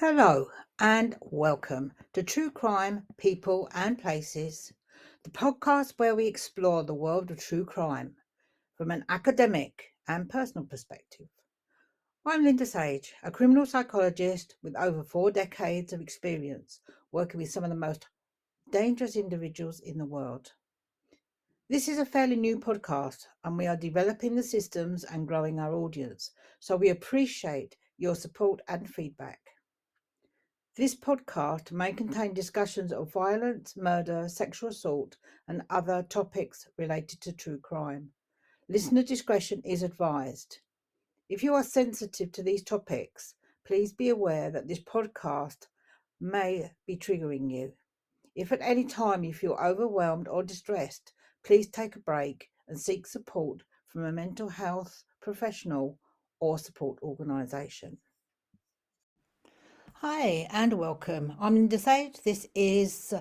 Hello and welcome to True Crime People and Places, the podcast where we explore the world of true crime from an academic and personal perspective. I'm Linda Sage, a criminal psychologist with over four decades of experience working with some of the most dangerous individuals in the world. This is a fairly new podcast and we are developing the systems and growing our audience, so we appreciate your support and feedback. This podcast may mm-hmm. contain discussions of violence, murder, sexual assault, and other topics related to true crime. Mm-hmm. Listener discretion is advised. If you are sensitive to these topics, please be aware that this podcast may be triggering you. If at any time you feel overwhelmed or distressed, please take a break and seek support from a mental health professional or support organisation. Hi and welcome. I'm Linda Sage. This is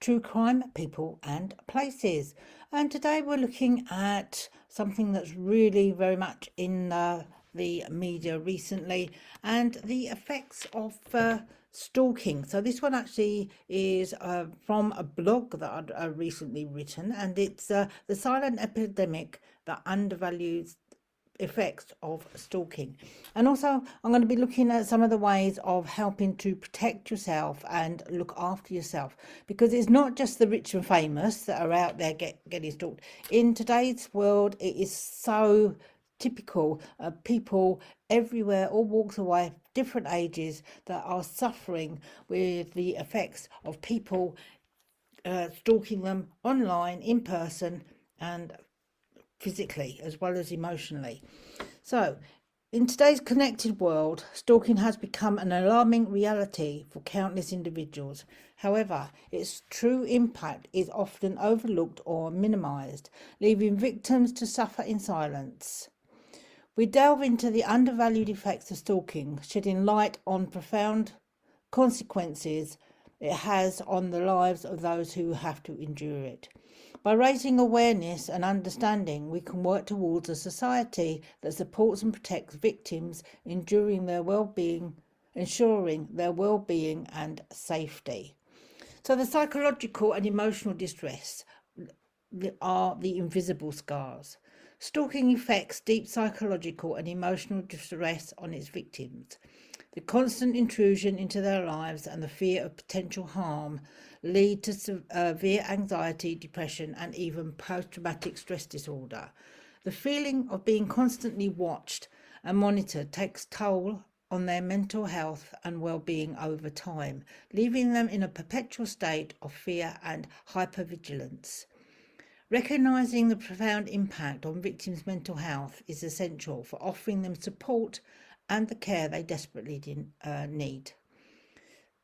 True Crime People and Places. And today we're looking at something that's really very much in uh, the media recently and the effects of uh, stalking. So this one actually is uh, from a blog that I'd uh, recently written and it's uh, the silent epidemic that undervalues effects of stalking. And also, I'm going to be looking at some of the ways of helping to protect yourself and look after yourself because it's not just the rich and famous that are out there get, getting stalked. In today's world, it is so typical of people everywhere, all walks life, different ages, that are suffering with the effects of people uh, stalking them online, in person, and physically as well as emotionally. So, in today's connected world, stalking has become an alarming reality for countless individuals. However, its true impact is often overlooked or minimized, leaving victims to suffer in silence. We delve into the undervalued effects of stalking, shedding light on profound consequences it has on the lives of those who have to endure it. By raising awareness and understanding, we can work towards a society that supports and protects victims, enduring their well-being, ensuring their well-being and safety. So the psychological and emotional distress are the invisible scars. Stalking affects deep psychological and emotional distress on its victims. The constant intrusion into their lives and the fear of potential harm lead to severe anxiety, depression, and even post traumatic stress disorder. The feeling of being constantly watched and monitored takes toll on their mental health and well-being over time, leaving them in a perpetual state of fear and hypervigilance. Recognizing the profound impact on victims' mental health is essential for offering them support and the care they desperately uh, need.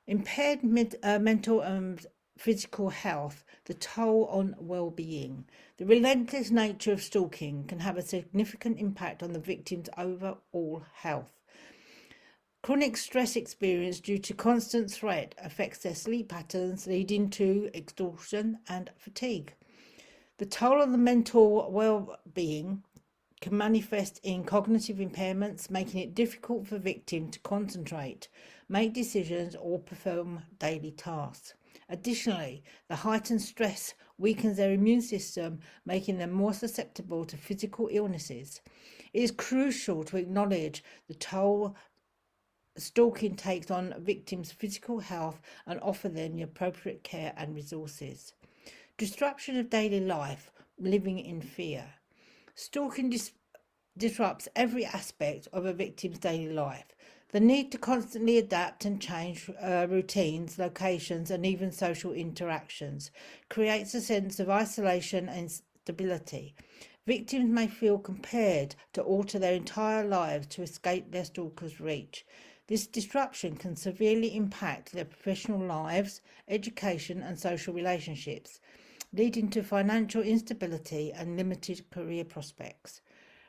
Impaired mid, uh, mental and physical health, the toll on well-being. The relentless nature of stalking can have a significant impact on the victim's overall health. Chronic stress experience due to constant threat affects their sleep patterns, leading to exhaustion and fatigue. The toll on the mental well-being can manifest in cognitive impairments, making it difficult for victim to concentrate, make decisions or perform daily tasks. Additionally, the heightened stress weakens their immune system, making them more susceptible to physical illnesses. It is crucial to acknowledge the toll stalking takes on victims' physical health and offer them the appropriate care and resources. Disruption of daily life, living in fear. Stalking dis- disrupts every aspect of a victim's daily life. The need to constantly adapt and change uh, routines, locations, and even social interactions creates a sense of isolation and stability. Victims may feel compelled to alter their entire lives to escape their stalker's reach. This disruption can severely impact their professional lives, education, and social relationships leading to financial instability and limited career prospects.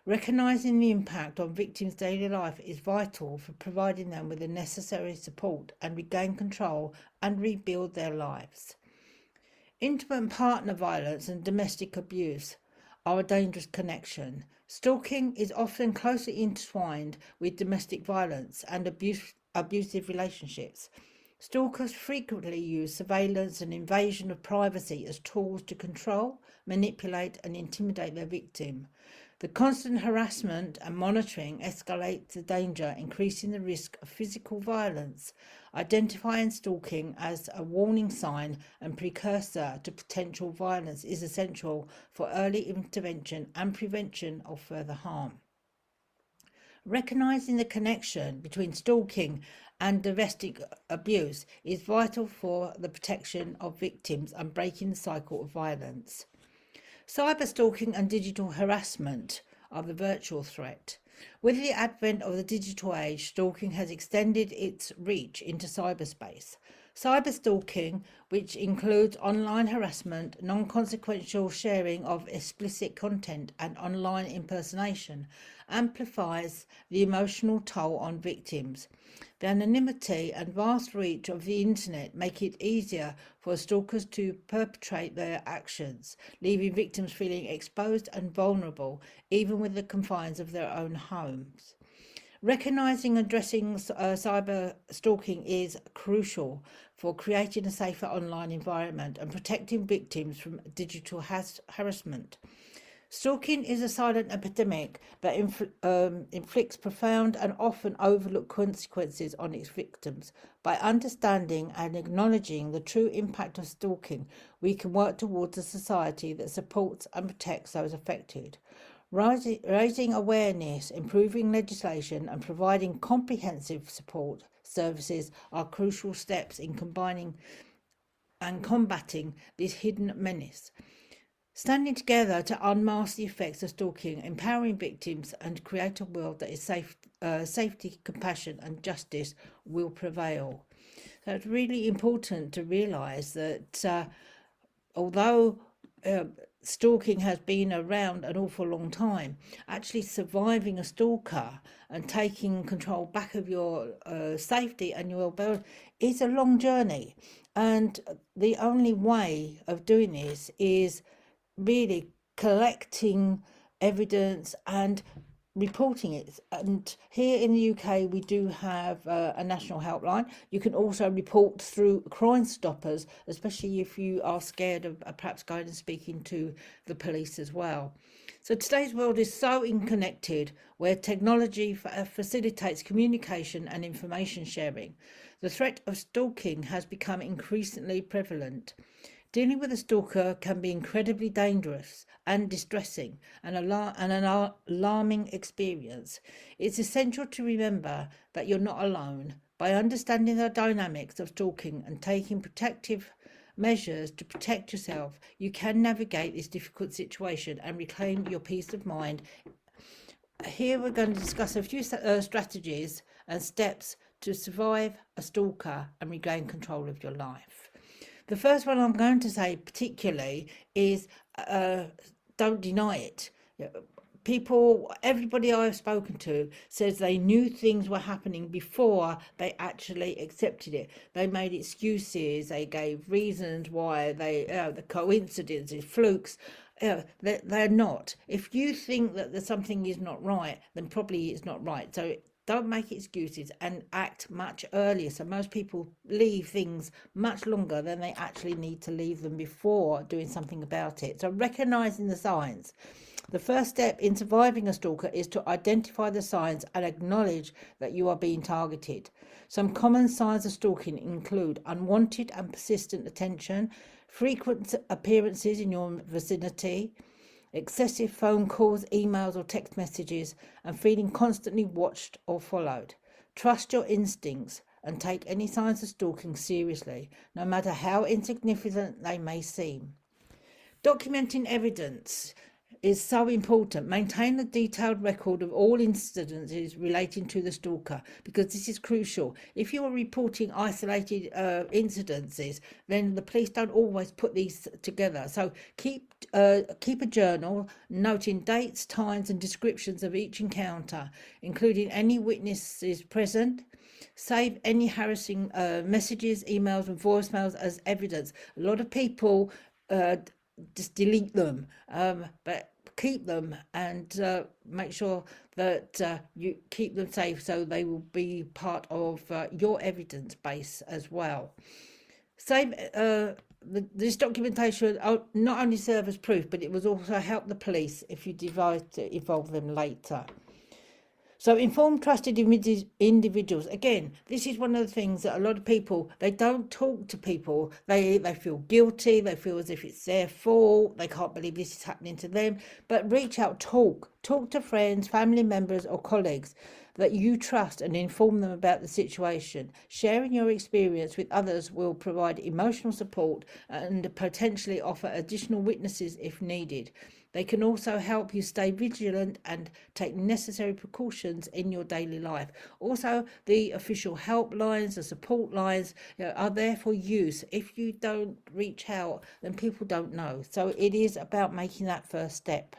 Recognising the impact on victims' daily life is vital for providing them with the necessary support and regain control and rebuild their lives. Intimate partner violence and domestic abuse are a dangerous connection. Stalking is often closely intertwined with domestic violence and abuse abusive relationships. Stalkers frequently use surveillance and invasion of privacy as tools to control, manipulate, and intimidate their victim. The constant harassment and monitoring escalates the danger, increasing the risk of physical violence. Identifying stalking as a warning sign and precursor to potential violence is essential for early intervention and prevention of further harm. Recognizing the connection between stalking and domestic abuse is vital for the protection of victims and breaking the cycle of violence. Cyber stalking and digital harassment are the virtual threat. With the advent of the digital age, stalking has extended its reach into cyberspace. Cyberstalking, which includes online harassment, non consequential sharing of explicit content, and online impersonation, amplifies the emotional toll on victims. The anonymity and vast reach of the internet make it easier for stalkers to perpetrate their actions, leaving victims feeling exposed and vulnerable, even within the confines of their own homes. Recognizing and addressing uh, cyber stalking is crucial for creating a safer online environment and protecting victims from digital has- harassment. Stalking is a silent epidemic that infl- um, inflicts profound and often overlooked consequences on its victims. By understanding and acknowledging the true impact of stalking, we can work towards a society that supports and protects those affected. Raising awareness, improving legislation, and providing comprehensive support services are crucial steps in combining and combating this hidden menace. Standing together to unmask the effects of stalking, empowering victims, and create a world that is safe, uh, safety, compassion, and justice will prevail. So it's really important to realise that uh, although uh, stalking has been around an awful long time. Actually, surviving a stalker and taking control back of your uh, safety and your well-being is a long journey. And the only way of doing this is really collecting evidence and reporting it. And here in the UK, we do have uh, a national helpline. You can also report through Crime Stoppers, especially if you are scared of uh, perhaps going and speaking to the police as well. So today's world is so interconnected, where technology uh, facilitates communication and information sharing. The threat of stalking has become increasingly prevalent. Dealing with a stalker can be incredibly dangerous and distressing and, alar- and an alarming experience. It's essential to remember that you're not alone. By understanding the dynamics of stalking and taking protective measures to protect yourself, you can navigate this difficult situation and reclaim your peace of mind. Here we're going to discuss a few uh, strategies and steps to survive a stalker and regain control of your life. The first one I'm going to say particularly is uh, don't deny it. People, everybody I've spoken to says they knew things were happening before they actually accepted it. They made excuses, they gave reasons why they, uh, the coincidences, flukes. Uh, they're, they're not. If you think that there's something is not right, then probably it's not right. So don't make excuses and act much earlier. So most people leave things much longer than they actually need to leave them before doing something about it. So recognizing the signs. The first step in surviving a stalker is to identify the signs and acknowledge that you are being targeted. Some common signs of stalking include unwanted and persistent attention, frequent appearances in your vicinity, excessive phone calls, emails, or text messages, and feeling constantly watched or followed. Trust your instincts and take any signs of stalking seriously, no matter how insignificant they may seem. Documenting evidence is so important. Maintain a detailed record of all incidences relating to the stalker because this is crucial. If you are reporting isolated uh, incidences, then the police don't always put these together. So keep uh, keep a journal noting dates, times, and descriptions of each encounter, including any witnesses present. Save any harassing uh, messages, emails, and voicemails as evidence. A lot of people uh, just delete them. Um, but keep them and uh, make sure that uh, you keep them safe so they will be part of uh, your evidence base as well. Same, uh, the, this documentation will not only serve as proof, but it will also help the police if you decide to involve them later. So inform trusted individuals. Again, this is one of the things that a lot of people they don't talk to people. They they feel guilty. They feel as if it's their fault. They can't believe this is happening to them. But reach out, talk, talk to friends, family members, or colleagues that you trust and inform them about the situation. Sharing your experience with others will provide emotional support and potentially offer additional witnesses if needed. They can also help you stay vigilant and take necessary precautions in your daily life. Also, the official helplines, the support lines you know, are there for use. If you don't reach out, then people don't know. So it is about making that first step.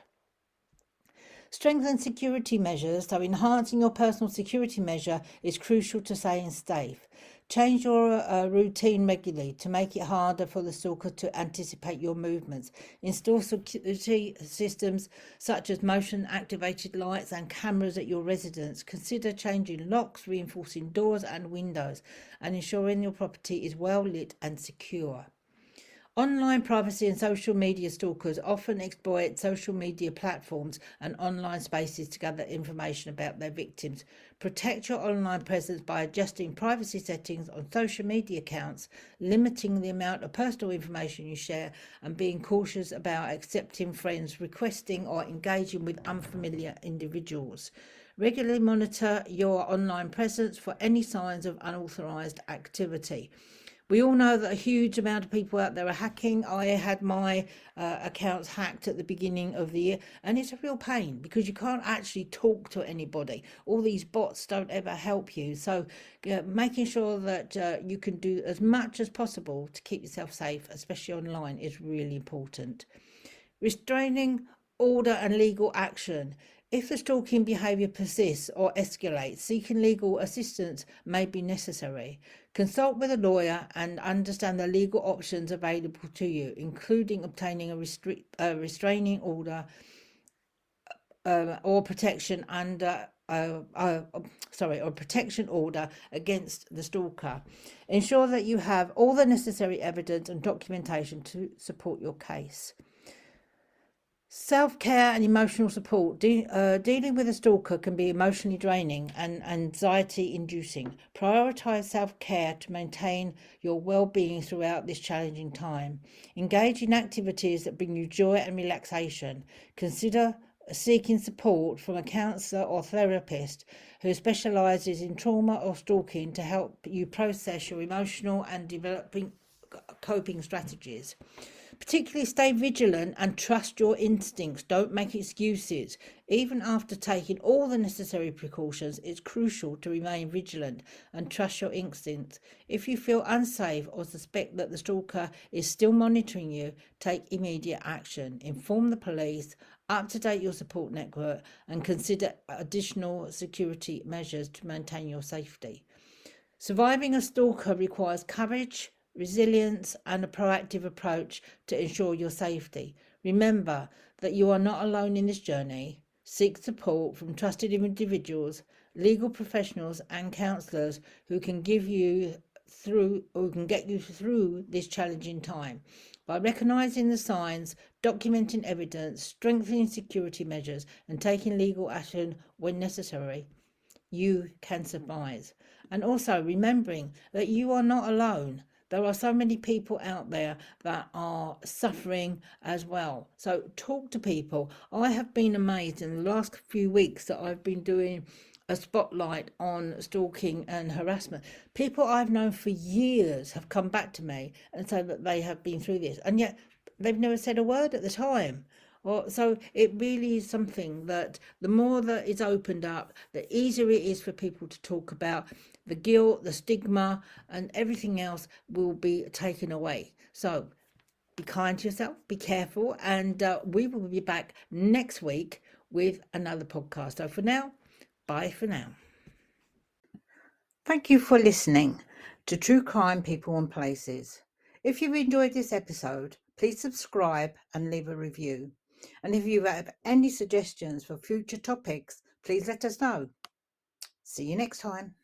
Strengthen security measures, so enhancing your personal security measure is crucial to staying safe. Change your uh, routine regularly to make it harder for the stalker to anticipate your movements. Install security systems such as motion activated lights and cameras at your residence. Consider changing locks, reinforcing doors and windows, and ensuring your property is well lit and secure. Online privacy and social media stalkers often exploit social media platforms and online spaces to gather information about their victims. Protect your online presence by adjusting privacy settings on social media accounts, limiting the amount of personal information you share, and being cautious about accepting friends requesting or engaging with unfamiliar individuals. Regularly monitor your online presence for any signs of unauthorized activity. We all know that a huge amount of people out there are hacking. I had my uh, accounts hacked at the beginning of the year, and it's a real pain because you can't actually talk to anybody. All these bots don't ever help you. So, uh, making sure that uh, you can do as much as possible to keep yourself safe, especially online, is really important. Restraining order and legal action. If the stalking behaviour persists or escalates, seeking legal assistance may be necessary. Consult with a lawyer and understand the legal options available to you, including obtaining a, a restraining order uh, or protection under uh, uh, sorry, or protection order against the stalker. Ensure that you have all the necessary evidence and documentation to support your case. Self care and emotional support. De- uh, dealing with a stalker can be emotionally draining and anxiety inducing. Prioritize self care to maintain your well being throughout this challenging time. Engage in activities that bring you joy and relaxation. Consider seeking support from a counsellor or therapist who specialises in trauma or stalking to help you process your emotional and developing coping strategies. Particularly stay vigilant and trust your instincts. Don't make excuses. Even after taking all the necessary precautions, it's crucial to remain vigilant and trust your instincts. If you feel unsafe or suspect that the stalker is still monitoring you, take immediate action. Inform the police, up to date your support network, and consider additional security measures to maintain your safety. Surviving a stalker requires courage, resilience, and a proactive approach to ensure your safety. Remember that you are not alone in this journey. Seek support from trusted individuals, legal professionals, and counsellors who can give you through or can get you through this challenging time. By recognizing the signs, documenting evidence, strengthening security measures, and taking legal action when necessary, you can survive. And also remembering that you are not alone. There are so many people out there that are suffering as well. So talk to people. I have been amazed in the last few weeks that I've been doing a spotlight on stalking and harassment. People I've known for years have come back to me and said that they have been through this, and yet they've never said a word at the time. Well, so it really is something that the more that it's opened up, the easier it is for people to talk about the guilt, the stigma, and everything else will be taken away. So be kind to yourself, be careful, and uh, we will be back next week with another podcast. So for now, bye for now. Thank you for listening to True Crime People and Places. If you've enjoyed this episode, please subscribe and leave a review. And if you have any suggestions for future topics, please let us know. See you next time.